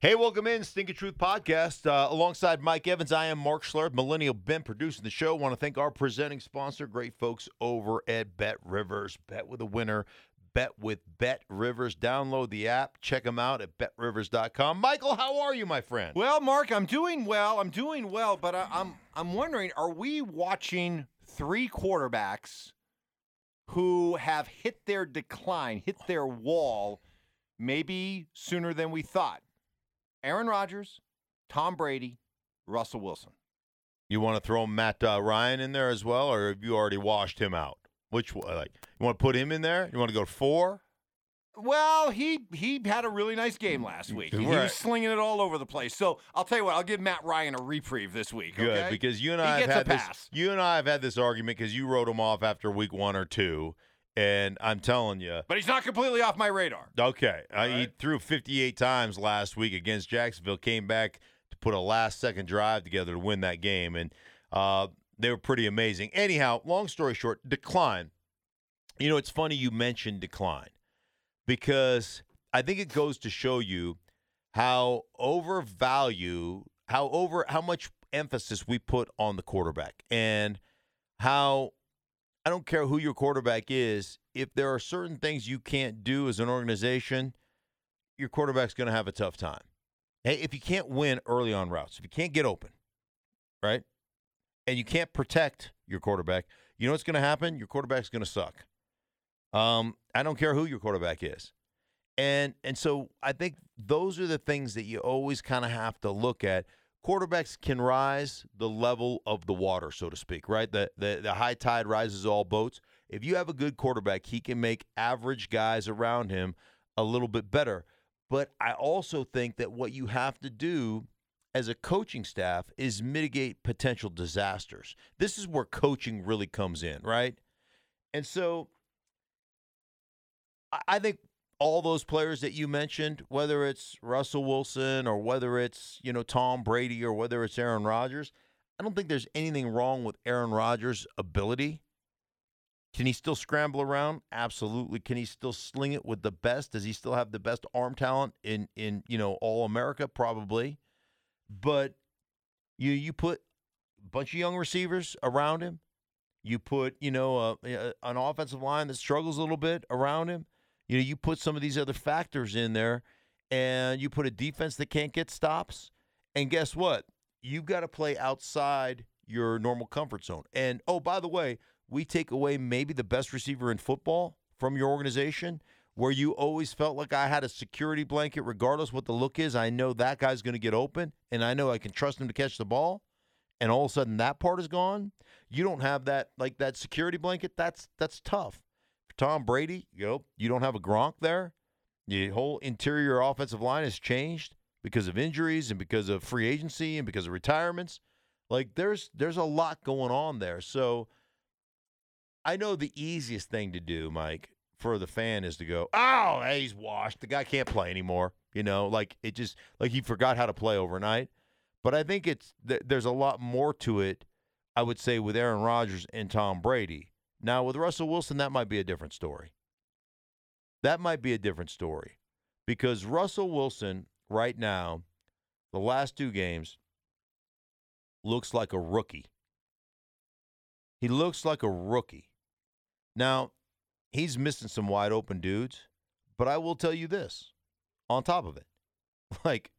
Hey, welcome in Stinkin' Truth Podcast. Uh, alongside Mike Evans, I am Mark Schlereth, Millennial Ben, producing the show. Want to thank our presenting sponsor, great folks over at Bet Rivers. Bet with a winner. Bet with Bet Rivers. Download the app. Check them out at betrivers.com. Michael, how are you, my friend? Well, Mark, I'm doing well. I'm doing well, but I, I'm I'm wondering, are we watching three quarterbacks who have hit their decline, hit their wall, maybe sooner than we thought? Aaron Rodgers, Tom Brady, Russell Wilson. You want to throw Matt uh, Ryan in there as well, or have you already washed him out? Which? Like, you want to put him in there? You want to go four? Well, he he had a really nice game last week. He was slinging it all over the place. So I'll tell you what, I'll give Matt Ryan a reprieve this week. Good, okay? because you and I have had this. You and I have had this argument because you wrote him off after week one or two, and I'm telling you, but he's not completely off my radar. okay, uh, he threw 58 times last week against Jacksonville. Came back to put a last second drive together to win that game, and uh, they were pretty amazing. Anyhow, long story short, decline. You know, it's funny you mentioned decline because I think it goes to show you how overvalue, how over, how much emphasis we put on the quarterback, and how I don't care who your quarterback is. If there are certain things you can't do as an organization, your quarterback's going to have a tough time. Hey, if you can't win early on routes, if you can't get open, right, and you can't protect your quarterback, you know what's going to happen? Your quarterback's going to suck. Um, I don't care who your quarterback is. And and so I think those are the things that you always kind of have to look at. Quarterbacks can rise the level of the water, so to speak, right? The, the the high tide rises all boats. If you have a good quarterback, he can make average guys around him a little bit better. But I also think that what you have to do as a coaching staff is mitigate potential disasters. This is where coaching really comes in, right? And so I- I think all those players that you mentioned, whether it's Russell Wilson or whether it's, you know, Tom Brady or whether it's Aaron Rodgers, I don't think there's anything wrong with Aaron Rodgers' ability. Can he still scramble around? Absolutely. Can he still sling it with the best? Does he still have the best arm talent in in, you know, all America? Probably. But you you put a bunch of young receivers around him. You put, you know, uh, uh, an offensive line that struggles a little bit around him. You know, you put some of these other factors in there, and you put a defense that can't get stops. And guess what? You've got to play outside your normal comfort zone. And oh, by the way, we take away maybe the best receiver in football from your organization, where you always felt like I had a security blanket, regardless what the look is. I know that guy's going to get open, and I know I can trust him to catch the ball. And all of a sudden, that part is gone. You don't have that like that security blanket. That's that's tough. Tom Brady, you know, you don't have a Gronk there. The whole interior offensive line has changed because of injuries and because of free agency and because of retirements. Like there's there's a lot going on there. So I know the easiest thing to do, Mike, for the fan is to go, "Oh, hey, he's washed. The guy can't play anymore." You know, like it just like he forgot how to play overnight. But I think it's th- there's a lot more to it. I would say with Aaron Rodgers and Tom Brady. Now with Russell Wilson, that might be a different story. That might be a different story because Russell Wilson right now, the last two games, looks like a rookie. He looks like a rookie. Now, he's missing some wide open dudes, but I will tell you this on top of it. Like,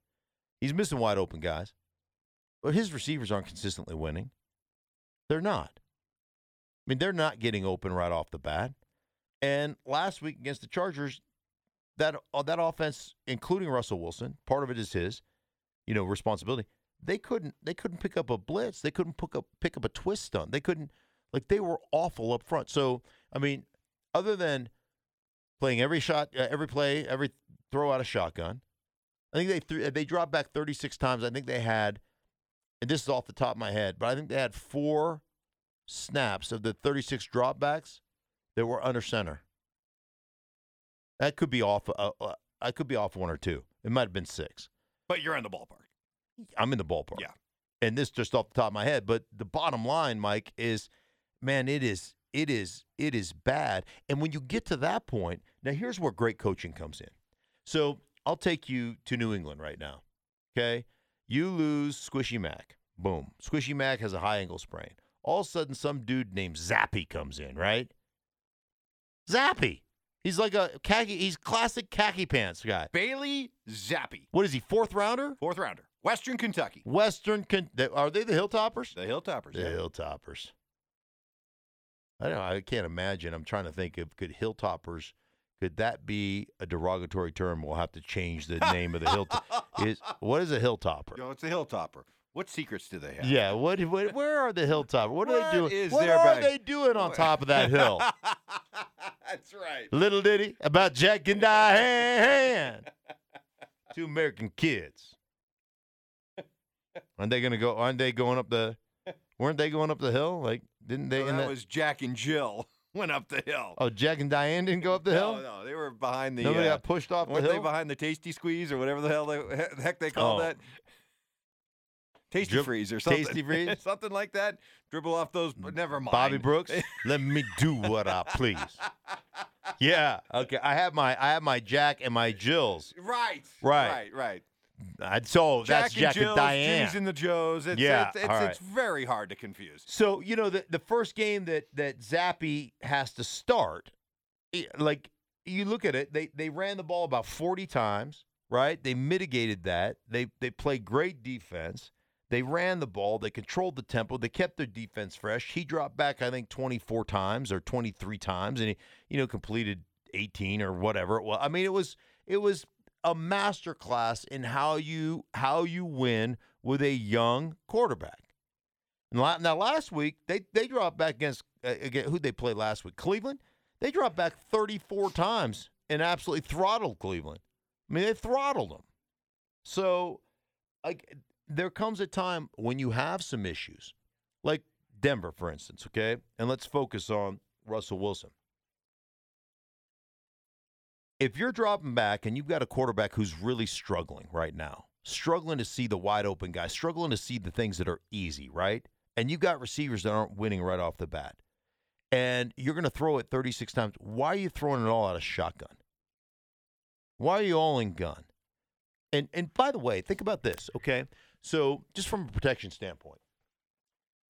he's missing wide open guys, but his receivers aren't consistently winning. They're not. I mean, they're not getting open right off the bat. And last week against the Chargers, that uh, that offense, including Russell Wilson, part of it is his, you know, responsibility. They couldn't they couldn't pick up a blitz. They couldn't pick up pick up a twist stunt. They couldn't like they were awful up front. So I mean, other than playing every shot, uh, every play, every throw out a shotgun, I think they threw, they dropped back 36 times. I think they had, and this is off the top of my head, but I think they had four snaps of the 36 dropbacks that were under center. That could be off. Uh, uh, I could be off one or two. It might have been six. But you're in the ballpark. I'm in the ballpark. Yeah. And this just off the top of my head, but the bottom line, Mike, is man, it is it is it is bad. And when you get to that point, now here's where great coaching comes in. So I'll take you to New England right now. Okay, you lose Squishy Mac. Boom, Squishy Mac has a high ankle sprain. All of a sudden, some dude named Zappe comes in, right? Zappe. He's like a khaki. He's classic khaki pants guy. Bailey Zappe. What is he? Fourth rounder? fourth rounder, Western Kentucky. Western. Con- are they the Hilltoppers? The Hilltoppers. The yeah. Hilltoppers. I don't know. I can't imagine. I'm trying to think of could Hilltoppers. Could that be a derogatory term? We'll have to change the name of the hilltop. Is what is a hilltopper? No, it's a Hilltopper. What secrets do they have? Yeah. What, what? Where are the hilltop? What are What they doing? is what are bag- they doing on top of that hill? That's right. Little ditty about Jack and Diane. Two American kids. Aren't they gonna go? Aren't they going up the? Weren't they going up the hill? Like, didn't they? In that that- was Jack and Jill went up the hill. oh, Jack and Diane didn't go up the hill. No, no, they were behind the. Nobody uh, got pushed off the weren't they behind the Tasty Squeeze or whatever the hell they, the heck they call Oh. that? Tasty Drib- Freeze or something. Tasty Freeze? something like that. Dribble off those. But never mind. Bobby Brooks, let me do what I please. Yeah. Okay. I have my I have my Jack and my Jills. Right. Right. Right. Right. I, so that's Jack and and Jill's, Diane. G's and the Joes. It's, Yeah, It's, it's, all it's very hard to confuse. So you know the the first game that that Zappe has to start, eh, like you look at it, they they ran the ball about forty times, right? They mitigated that. They they played great defense. They ran the ball. They controlled the tempo. They kept their defense fresh. He dropped back, I think, twenty four times or twenty three times, and he you know completed eighteen or whatever it was. I mean, it was it was a master class in how you how you win with a young quarterback. Now, last week they they dropped back against uh, who they played last week? Cleveland. They dropped back 34 times and absolutely throttled Cleveland. I mean, they throttled them. So, like, there comes a time when you have some issues, like Denver, for instance. Okay, and let's focus on Russell Wilson. If you're dropping back and you've got a quarterback who's really struggling right now, struggling to see the wide open guy, struggling to see the things that are easy, right? And you've got receivers that aren't winning right off the bat, and you're going to throw it 36 times, why are you throwing it all out of shotgun? Why are you all in gun? And and by the way, think about this, okay? So just from a protection standpoint,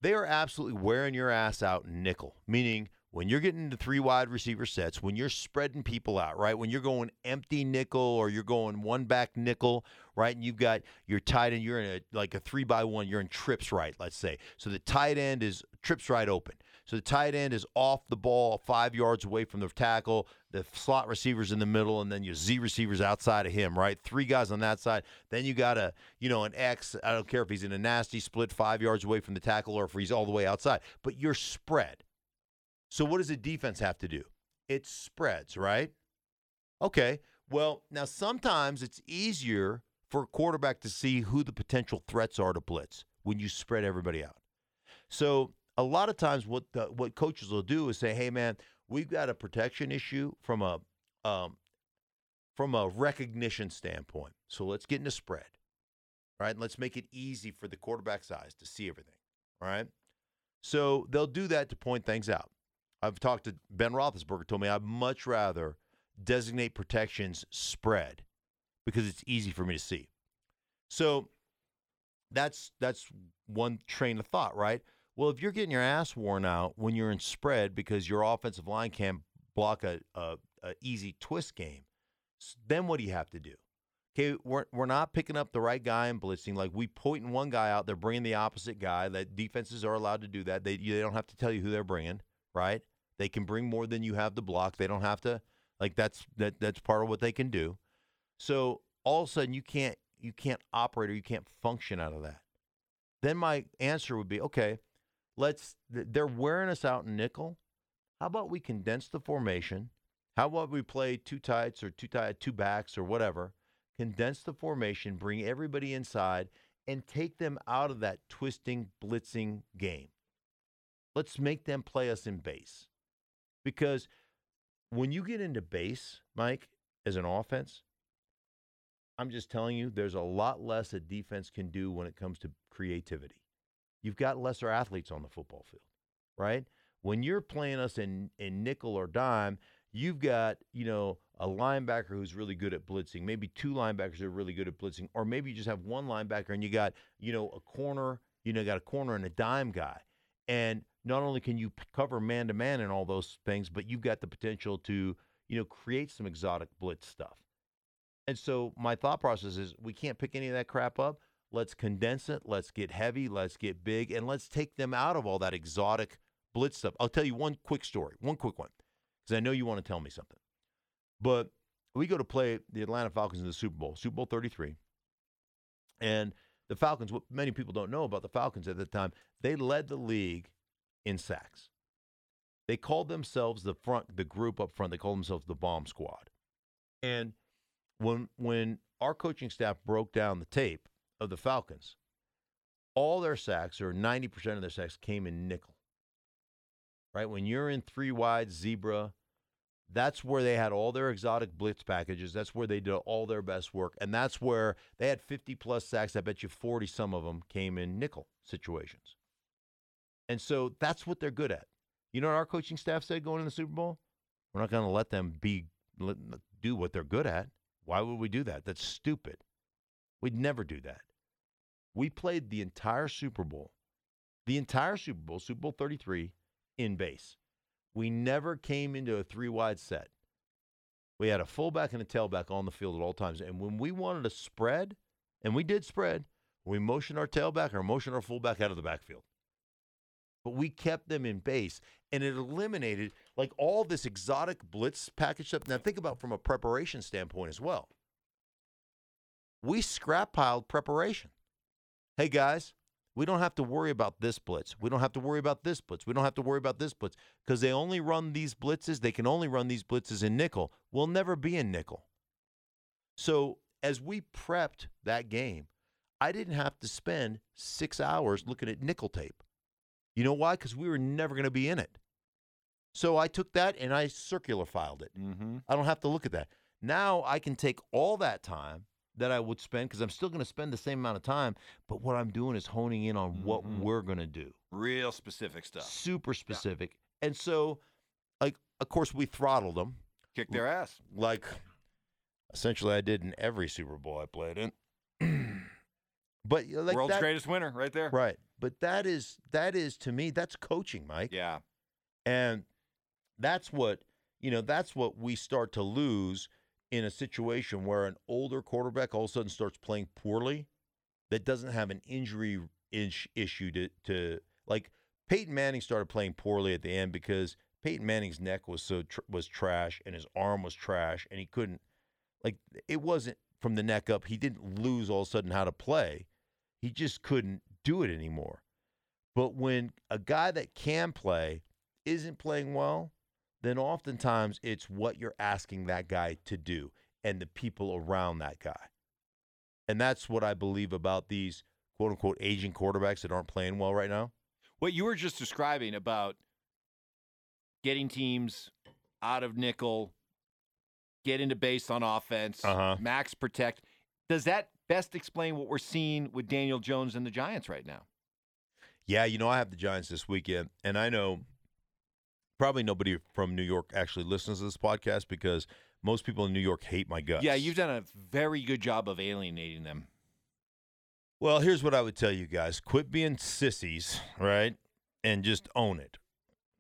they are absolutely wearing your ass out nickel, meaning when you're getting into three wide receiver sets, when you're spreading people out, right? When you're going empty nickel or you're going one back nickel, right? And you've got your tight end, you're in a like a three by one, you're in trips right, let's say. So the tight end is trips right open. So the tight end is off the ball, five yards away from the tackle. The slot receivers in the middle, and then your Z receivers outside of him, right? Three guys on that side. Then you got a, you know, an X. I don't care if he's in a nasty split five yards away from the tackle or if he's all the way outside. But you're spread. So what does the defense have to do? It spreads, right? Okay. Well, now sometimes it's easier for a quarterback to see who the potential threats are to blitz when you spread everybody out. So a lot of times, what the, what coaches will do is say, "Hey, man, we've got a protection issue from a um, from a recognition standpoint. So let's get into spread, right? And let's make it easy for the quarterback's eyes to see everything, right? So they'll do that to point things out. I've talked to Ben Roethlisberger. Told me I'd much rather designate protections spread because it's easy for me to see. So that's that's one train of thought, right? Well, if you're getting your ass worn out when you're in spread because your offensive line can't block a, a, a easy twist game, then what do you have to do? Okay, we're, we're not picking up the right guy and blitzing. Like we pointing one guy out, they're bringing the opposite guy. That defenses are allowed to do that. They they don't have to tell you who they're bringing, right? They can bring more than you have to block. They don't have to like that's that that's part of what they can do. So all of a sudden you can't you can't operate or you can't function out of that. Then my answer would be okay. Let's th- they're wearing us out in nickel. How about we condense the formation? How about we play two tights or two tight two backs or whatever? Condense the formation, bring everybody inside, and take them out of that twisting, blitzing game. Let's make them play us in base. Because when you get into base, Mike, as an offense, I'm just telling you, there's a lot less a defense can do when it comes to creativity. You've got lesser athletes on the football field, right? When you're playing us in, in nickel or dime, you've got, you know, a linebacker who's really good at blitzing, maybe two linebackers are really good at blitzing, or maybe you just have one linebacker and you got, you know, a corner, you know, got a corner and a dime guy. And not only can you cover man to man and all those things, but you've got the potential to, you know, create some exotic blitz stuff. And so my thought process is we can't pick any of that crap up. Let's condense it. Let's get heavy. Let's get big. And let's take them out of all that exotic blitz stuff. I'll tell you one quick story, one quick one, because I know you want to tell me something. But we go to play the Atlanta Falcons in the Super Bowl, Super Bowl 33. And the Falcons, what many people don't know about the Falcons at the time, they led the league in sacks. They called themselves the front, the group up front, they called themselves the bomb squad. And when when our coaching staff broke down the tape of the Falcons, all their sacks, or 90% of their sacks, came in nickel. Right? When you're in three wide zebra, that's where they had all their exotic blitz packages. That's where they did all their best work. And that's where they had 50 plus sacks. I bet you 40 some of them came in nickel situations. And so that's what they're good at. You know what our coaching staff said going in the Super Bowl? We're not going to let them be let, do what they're good at. Why would we do that? That's stupid. We'd never do that. We played the entire Super Bowl, the entire Super Bowl, Super Bowl 33 in base. We never came into a three wide set. We had a fullback and a tailback on the field at all times. And when we wanted to spread, and we did spread, we motioned our tailback or motioned our fullback out of the backfield. But we kept them in base, and it eliminated like all this exotic blitz package stuff. Now think about from a preparation standpoint as well. We scrap piled preparation. Hey guys, we don't have to worry about this blitz. We don't have to worry about this blitz. We don't have to worry about this blitz because they only run these blitzes. They can only run these blitzes in nickel. We'll never be in nickel. So as we prepped that game, I didn't have to spend six hours looking at nickel tape. You know why? Because we were never going to be in it. So I took that and I circular filed it. Mm-hmm. I don't have to look at that. Now I can take all that time that I would spend because I'm still going to spend the same amount of time, but what I'm doing is honing in on what Mhm. we're going to do. Real specific stuff. Super specific. And so, like, of course, we throttled them Kick their ass. like essentially I did in every Super Bowl I played in. but like World's that, greatest winner, right there. right? But that is that is to me that's coaching, Mike. Yeah. And that's what, you know, that's what we start to lose in a situation where an older quarterback all of a sudden starts playing poorly that doesn't have an injury issue to, to like Peyton Manning started playing poorly at the end because Peyton Manning's neck was so tr- was trash and his arm was trash and he couldn't like it wasn't from the neck up. He didn't lose all of a sudden how to play. He just couldn't do it anymore. But when a guy that can play isn't playing well, then oftentimes it's what you're asking that guy to do and the people around that guy. And that's what I believe about these quote unquote aging quarterbacks that aren't playing well right now. What you were just describing about getting teams out of nickel, get into base on offense, Uh-huh. max protect. Does that best explain what we're seeing with Daniel Jones and the Giants right now? Yeah, you know, I have the Giants this weekend, and I know probably nobody from New York actually listens to this podcast because most people in New York hate my guts. Yeah, you've done a very good job of alienating them. Well, here's what I would tell you guys: quit being sissies, right, and just own it.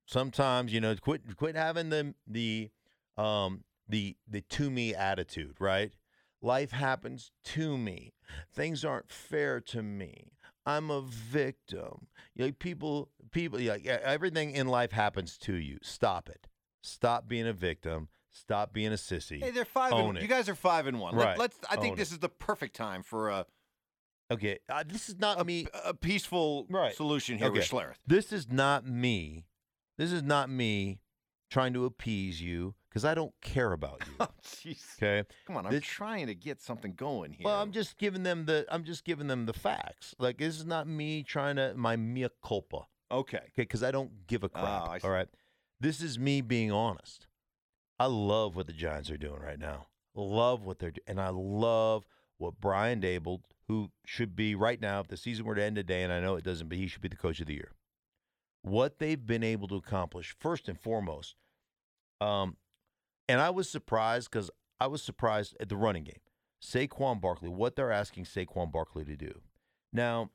Sometimes, you know, quit quit having the the um the the to me attitude, right? Life happens to me. Things aren't fair to me. I'm a victim. You know, people people yeah, yeah, everything in life happens to you. Stop it. Stop being a victim. Stop being a sissy. Hey, they're five. Own And, it. you guys are five and one. Right. Let, us I think Own this it. is the perfect time for a, Okay, uh, this is not me. a peaceful Right. solution here with Okay. Schlereth. This is not me. This is not me trying to appease you because I don't care about you. Oh, jeez. Okay. Come on, I'm This- trying to get something going here. Well, I'm just giving them the I'm just giving them the facts. Like this is not me trying to my mea culpa. okay. Okay, because I don't give a crap. Oh, all right. This is me being honest. I love what the Giants are doing right now. Love what they're doing. And I love what Brian Daboll, who should be right now, if the season were to end today, and I know it doesn't, but he should be the coach of the year. What they've been able to accomplish, first and foremost, um, And I was surprised because I was surprised at the running game. Saquon Barkley, what they're asking Saquon Barkley to do. Now,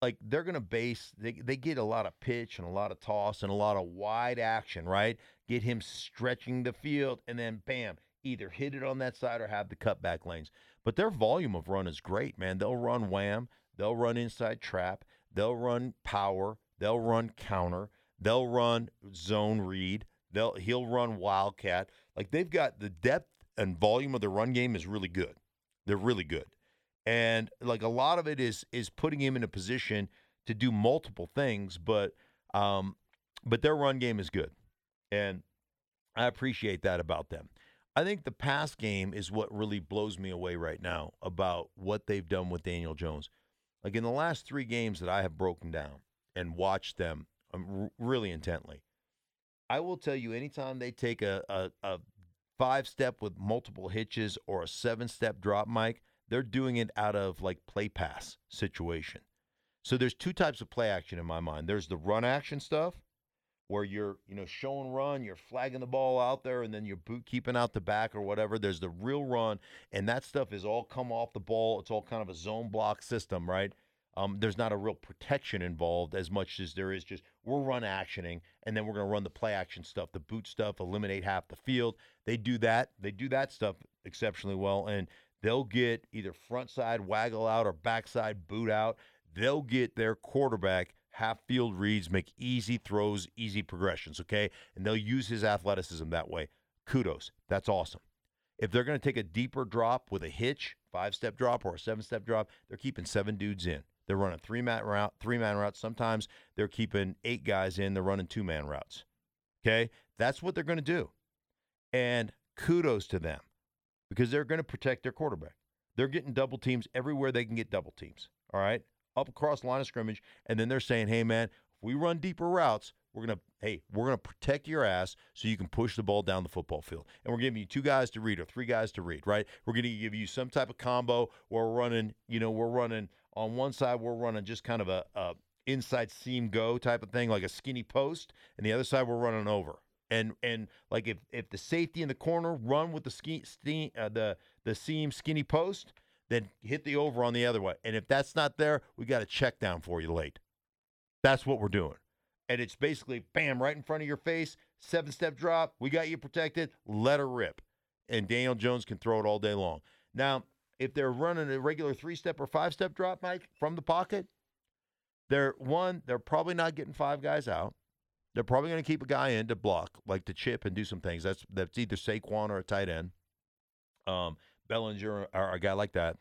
like they're going to base, they, they get a lot of pitch and a lot of toss and a lot of wide action, right? Get him stretching the field and then bam, either hit it on that side or have the cutback lanes. But their volume of run is great, man. They'll run wham, they'll run inside trap, they'll run power, they'll run counter, they'll run zone read, they'll he'll run wildcat. Like they've got the depth and volume of the run game is really good. They're really good. And like a lot of it is is putting him in a position to do multiple things, but um but their run game is good. And I appreciate that about them. I think the pass game is what really blows me away right now about what they've done with Daniel Jones. Like in the last 3 games that I have broken down and watched them um, really intently. I will tell you anytime they take a, a, a five step with multiple hitches or a seven step drop, Mike, they're doing it out of like play pass situation. So there's two types of play action in my mind. There's the run action stuff where you're, you know, show and run, you're flagging the ball out there and then you're boot keeping out the back or whatever. There's the real run and that stuff is all come off the ball. It's all kind of a zone block system, right? Um, there's not a real protection involved as much as there is just we're run actioning and then we're going to run the play action stuff, the boot stuff, eliminate half the field. They do that. They do that stuff exceptionally well. And they'll get either front side waggle out or backside boot out. They'll get their quarterback half field reads, make easy throws, easy progressions, okay? And they'll use his athleticism that way. Kudos. That's awesome. If they're going to take a deeper drop with a hitch, five step drop or a seven step drop, they're keeping seven dudes in. They're running three man route, three man routes. Sometimes they're keeping eight guys in. They're running two man routes. Okay, that's what they're going to do, and kudos to them because they're going to protect their quarterback. They're getting double teams everywhere they can get double teams. All right, up across line of scrimmage, and then they're saying, "Hey, man, if we run deeper routes, we're gonna hey, we're gonna protect your ass so you can push the ball down the football field. And we're giving you two guys to read or three guys to read, right? We're gonna give you some type of combo where we're running, you know, we're running on one side we're running just kind of a, a inside seam go type of thing, like a skinny post, and the other side we're running over. And and like if if the safety in the corner run with the ski, uh, the the seam skinny post, then hit the over on the other way. And if that's not there, we got a check down for you late. That's what we're doing. And it's basically bam right in front of your face, seven step drop. We got you protected. Let her rip. And Daniel Jones can throw it all day long. Now, if they're running a regular three step or five step drop, Mike, from the pocket, they're one, they're probably not getting five guys out. They're probably going to keep a guy in to block, like to chip and do some things. That's that's either Saquon or a tight end, um, Bellinger or a guy like that.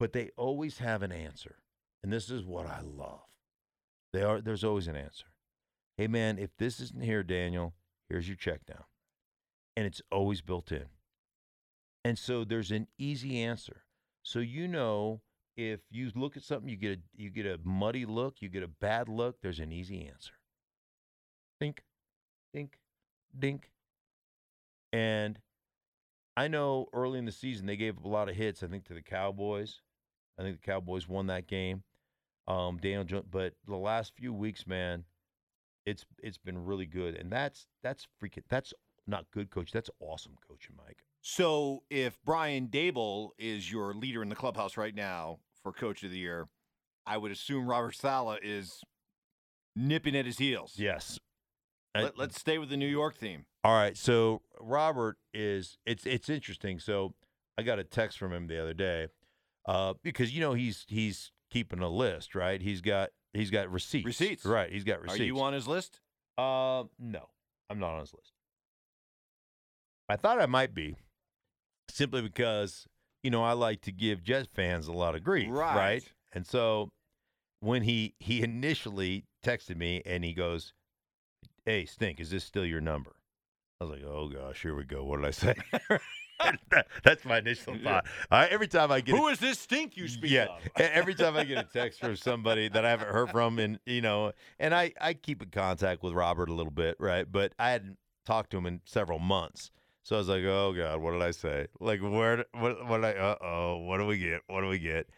But they always have an answer, and this is what I love. They are there's always an answer. Hey man, if this isn't here, Daniel, here's your check down, and it's always built in. And so there's an easy answer. So you know if you look at something, you get a you get a muddy look, you get a bad look. There's an easy answer. Think, think, dink. And I know early in the season they gave up a lot of hits. I think to the Cowboys. I think the Cowboys won that game. Um, Daniel Jones, but the last few weeks, man, it's it's been really good, and that's that's freaking that's not good coach. That's awesome coaching, Mike. So if Brian Daboll is your leader in the clubhouse right now for Coach of the Year, I would assume Robert Saleh is nipping at his heels. Yes. Let, us stay with the New York theme. All right. So Robert is it's it's interesting. So I got a text from him the other day uh, because you know he's he's keeping a list, right? He's got he's got receipts. Receipts. Right. He's got receipts. Are you on his list? Uh, no, I'm not on his list. I thought I might be simply because you know I like to give Jet fans a lot of grief, right? right? And so when he he initially texted me and he goes, "Hey, Stink, is this still your number?" I was like, "Oh gosh, here we go. What did I say?" that's my initial thought. Uh, every time I get who a, is this stink you speak yeah, of? every time I get a text from somebody that I haven't heard from, and you know, and I I keep in contact with Robert a little bit, right? But I hadn't talked to him in several months. So I was like, "Oh God, what did I say? Like, where? What? What? I? Uh oh, what do we get? What do we get?"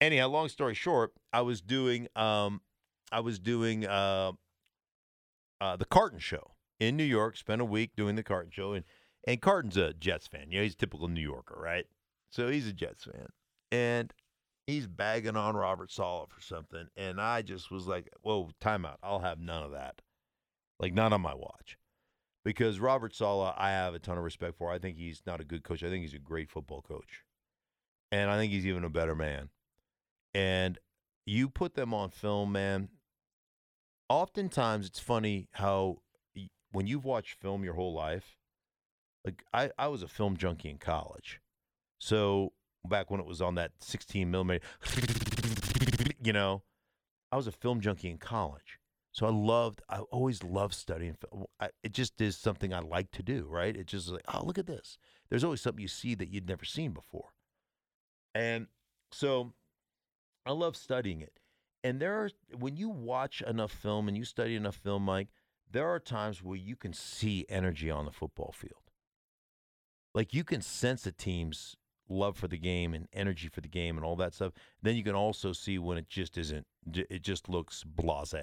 Anyhow, long story short, I was doing, um, I was doing, uh, uh, the Carton Show in New York, spent a week doing the Carton show, and and Carton's a Jets fan. You know, he's a typical New Yorker, right? So he's a Jets fan, and he's bagging on Robert Saleh for something, and I just was like, "Whoa, timeout! I'll have none of that. Like not on my watch." Because Robert Saleh, I have a ton of respect for. I think he's not a good coach. I think he's a great football coach, and I think he's even a better man. And you put them on film, man. Oftentimes, it's funny how when you've watched film your whole life, like I, I was a film junkie in college. So back when it was on that 16 millimeter, you know, I was a film junkie in college. So I loved, I always loved studying film. It just is something I like to do, right? It's just like, oh, look at this. There's always something you see that you'd never seen before. And so I love studying it. And there are, when you watch enough film and you study enough film, Mike, there are times where you can see energy on the football field. Like you can sense a team's love for the game and energy for the game and all that stuff. Then you can also see when it just isn't, it just looks blase.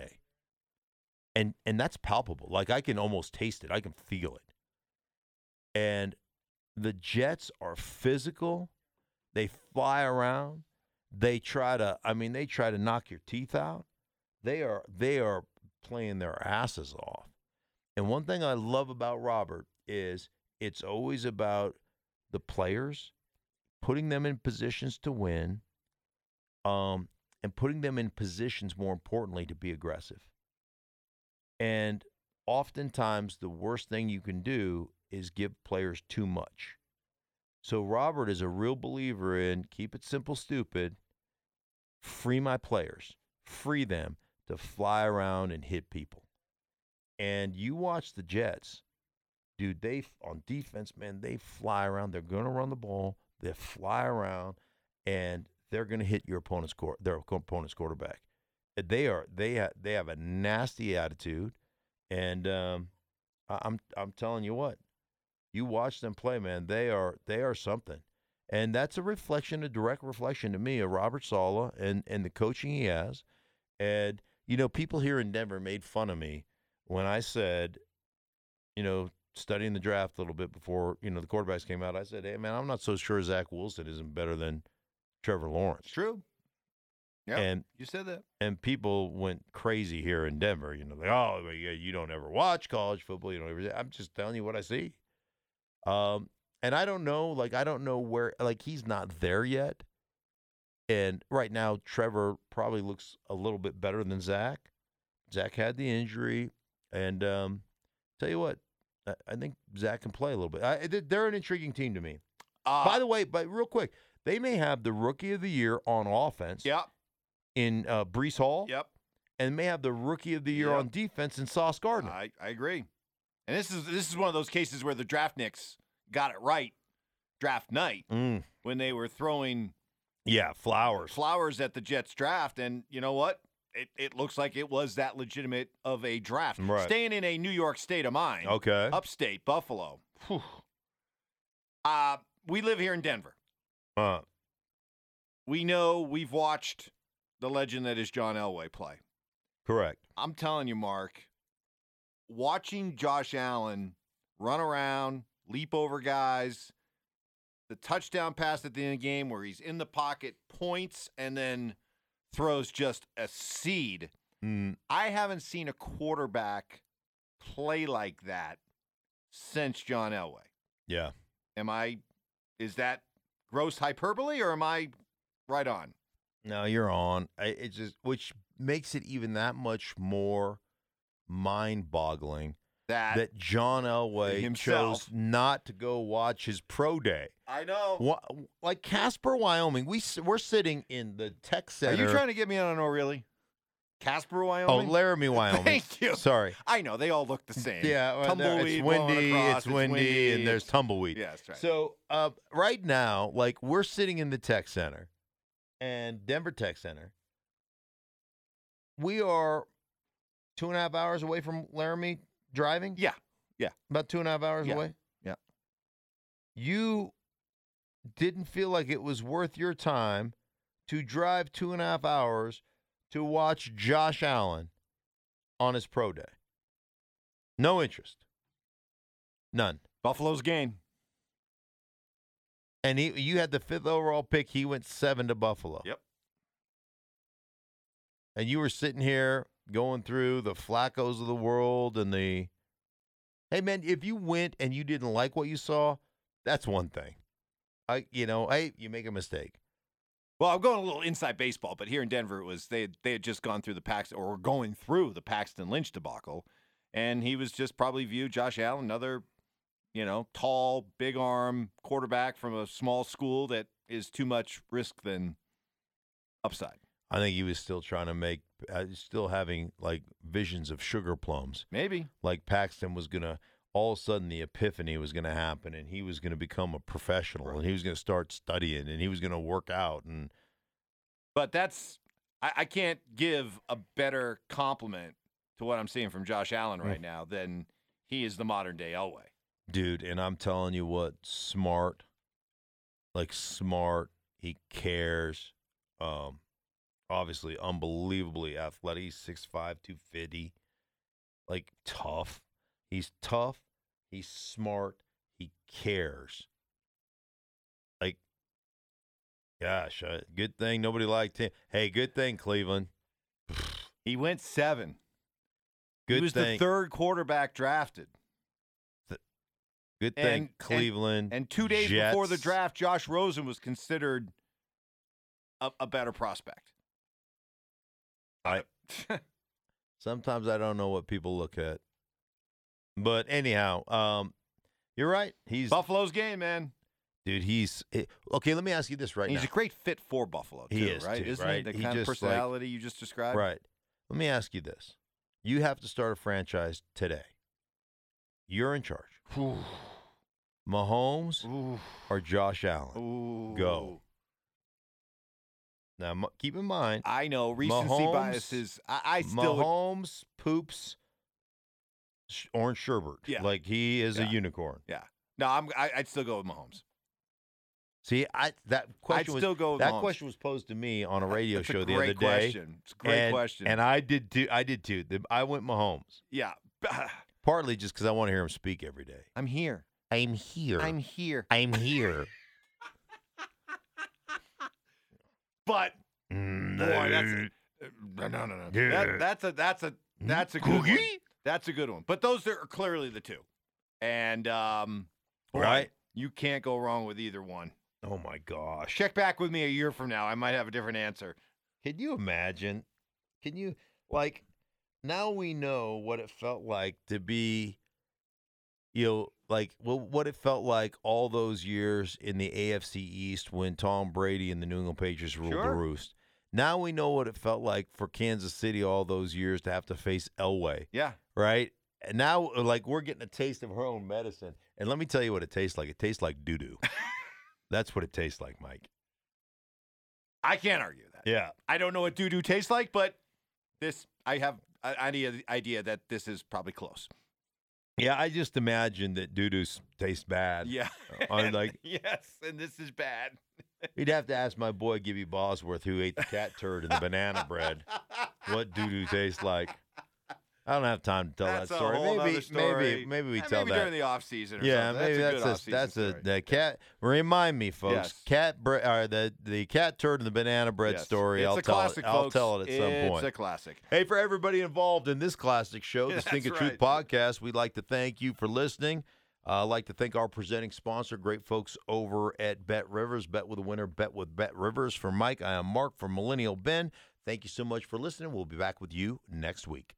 And, and that's palpable. Like I can almost taste it. I can feel it. And the Jets are physical. They fly around. They try to I mean they try to knock your teeth out. They are they are playing their asses off. And one thing I love about Robert is it's always about the players putting them in positions to win um and putting them in positions more importantly to be aggressive. And oftentimes the worst thing you can do is give players too much. So Robert is a real believer in keep it simple, stupid. Free my players, free them to fly around and hit people. And you watch the Jets, dude. They on defense, man, they fly around. They're going to run the ball. They fly around, and they're going to hit your opponent's their opponent's quarterback. They are they have they have a nasty attitude, and um, I, I'm I'm telling you what, you watch them play, man. They are they are something, and that's a reflection, a direct reflection to me of Robert Saleh and and the coaching he has. And you know, people here in Denver made fun of me when I said, you know, studying the draft a little bit before you know the quarterbacks came out. I said, hey man, I'm not so sure Zach Wilson isn't better than Trevor Lawrence. True. Yeah, And you said that. and people went crazy here in Denver. You know, like, oh, yeah, you don't ever watch college football. You don't ever. I'm just telling you what I see. Um, and I don't know, like, I don't know where, like, he's not there yet. And right now, Trevor probably looks a little bit better than Zach. Zach had the injury, and um, tell you what, I, I think Zach can play a little bit. I, they- they're an intriguing team to me. Uh, By the way, but real quick, they may have the rookie of the year on offense yep, in uh, Breece Hall yep. and may have the rookie of the year Yep. on defense in Sauce Gardner. I, I agree. And this is this is one of those cases where the draft nicks got it right draft night Mm. when they were throwing Yeah, Flowers. flowers at the Jets draft. And you know what? It, it looks like it was that legitimate of a draft. Right. Staying in a New York state of mind, Okay. upstate Buffalo. Whew. Uh, we live here in Denver. Uh, We know we've watched the legend that is John Elway play. correct. I'm telling you, Mark, watching Josh Allen run around, leap over guys, the touchdown pass at the end of the game where he's in the pocket, points, and then throws just a seed. Mm, I haven't seen a quarterback play like that since John Elway. yeah. Am I, is that gross hyperbole or am I right on? No, you're on. I, it just which makes it even that much more mind-boggling That, that John Elway Himself. chose not to go watch his pro day. I know. Wha- Like Casper, Wyoming, we s- we're sitting in the tech center. Are you trying to get me on an oh really? Casper, Wyoming. Oh, Laramie, Wyoming. Thank you. Sorry. I know they all look the same. Yeah, well, tumbleweed it's windy. across, It's windy, and there's tumbleweed. Yeah, that's right. So uh, right now, like we're sitting in the tech center, and Denver Tech Center. We are two and a half hours away from Laramie driving. Yeah, yeah. about two and a half hours Yeah, away. yeah. You didn't feel like it was worth your time to drive two and a half hours to watch Josh Allen on his pro day. No interest. None. Buffalo's gain. And he, you had the fifth overall pick. He went seven to Buffalo. Yep. And you were sitting here going through the Flaccos of the world and the. Hey man, if you went and you didn't like what you saw, that's one thing. I, you know, hey, you make a mistake. Well, I'm going a little inside baseball, but here in Denver, it was they they had just gone through the Paxton or were going through the Paxton Lynch debacle, and he was just probably viewed Josh Allen, another, you know, tall, big arm quarterback from a small school that is too much risk than upside. I think he was still trying to make, uh, still having like visions of sugar plums. Maybe Like Paxton was gonna, all of a sudden the epiphany was gonna happen, and he was gonna become a professional, and he was gonna start studying, and he was gonna work out, and But that's I, I can't give a better compliment to what I'm seeing from Josh Allen right now than he is the modern day Elway. Dude, and I'm telling you what, smart, like smart. He cares. Um, obviously, unbelievably athletic. He's 6'5", 250. Like tough. He's tough. He's smart. He cares. Like, gosh, uh, good thing nobody liked him. Hey, good thing Cleveland. He went seven. Good he was thing. the third quarterback drafted. Good thing and- and- Cleveland. And two days before the draft, Josh Rosen was considered a, a better prospect. I- Sometimes I don't know what people look at. But anyhow, um, you're right. He's Buffalo's game, man. dude. He's eh, okay. Let me ask you this right He's now. He's a great fit for Buffalo, too, He is, right? too, Isn't right? he? The He kind of just, like- personality you just described. right. Let me ask you this: You have to start a franchise today. You're in charge. Ooh. Mahomes Ooh. or Josh Allen? Ooh. Go. Now, m- keep in mind, I know recency Mahomes- biases. I, I still would- Mahomes poops sh- orange sherbet. Yeah. like he is a unicorn. Yeah. no. I'm. I, I'd still go with Mahomes. See, I that question I'd was that Mahomes. question was posed to me on a radio That's show a the other day. Great question. It's a great and, question. And I did too. I did too. The- I went Mahomes, yeah. partly just because I want to hear him speak every day. I'm here. I'm here. I'm here. I'm here. But Mm, boy, that's a, no, no, no, no. That, that's a that's a that's a good one. That's a good one. But those are clearly the two. And um, boy, Right. you can't go wrong with either one. Oh my gosh! Check back with me a year from now. I might have a different answer. Can you imagine? Can you like? Now we know what it felt like to be, you know, like well, what it felt like all those years in the AFC East when Tom Brady and the New England Patriots ruled the roost. Now we know what it felt like for Kansas City all those years to have to face Elway, Yeah. right? And now, uh, like, we're getting a taste of her own medicine. And let me tell you what it tastes like. It tastes like doo doo. That's what it tastes like, Mike. I can't argue that. Yeah. I don't know what doo doo tastes like, but this I have idea idea that this is probably close. Yeah, I just imagine that doo doo tastes bad. Yeah. Uh, I'm like- yes, and this is bad. You'd have to ask my boy Gibby Bosworth, who ate the cat turd and the banana bread, what doo doo tastes like. I don't have time to tell That's that a story. maybe, story. maybe, maybe we Eh, tell maybe that. during the off season. Or yeah, something. maybe that's that's a, a, good off-season that's a the cat. Remind me, folks. Yes. Cat bre- or the the cat turd and the banana bread Yes. story. It's I'll a tell classic, it. I'll tell it at some it's point. It's a classic. Hey, for everybody involved in this classic show, the That's Stinkin' Truth right. podcast, we'd like to thank you for listening. Uh, I'd like to thank our presenting sponsor, great folks over at Bet Rivers. Bet with a winner, bet with Bet Rivers. For Mike, I am Mark from Millennial Ben. Thank you so much for listening. We'll be back with you next week.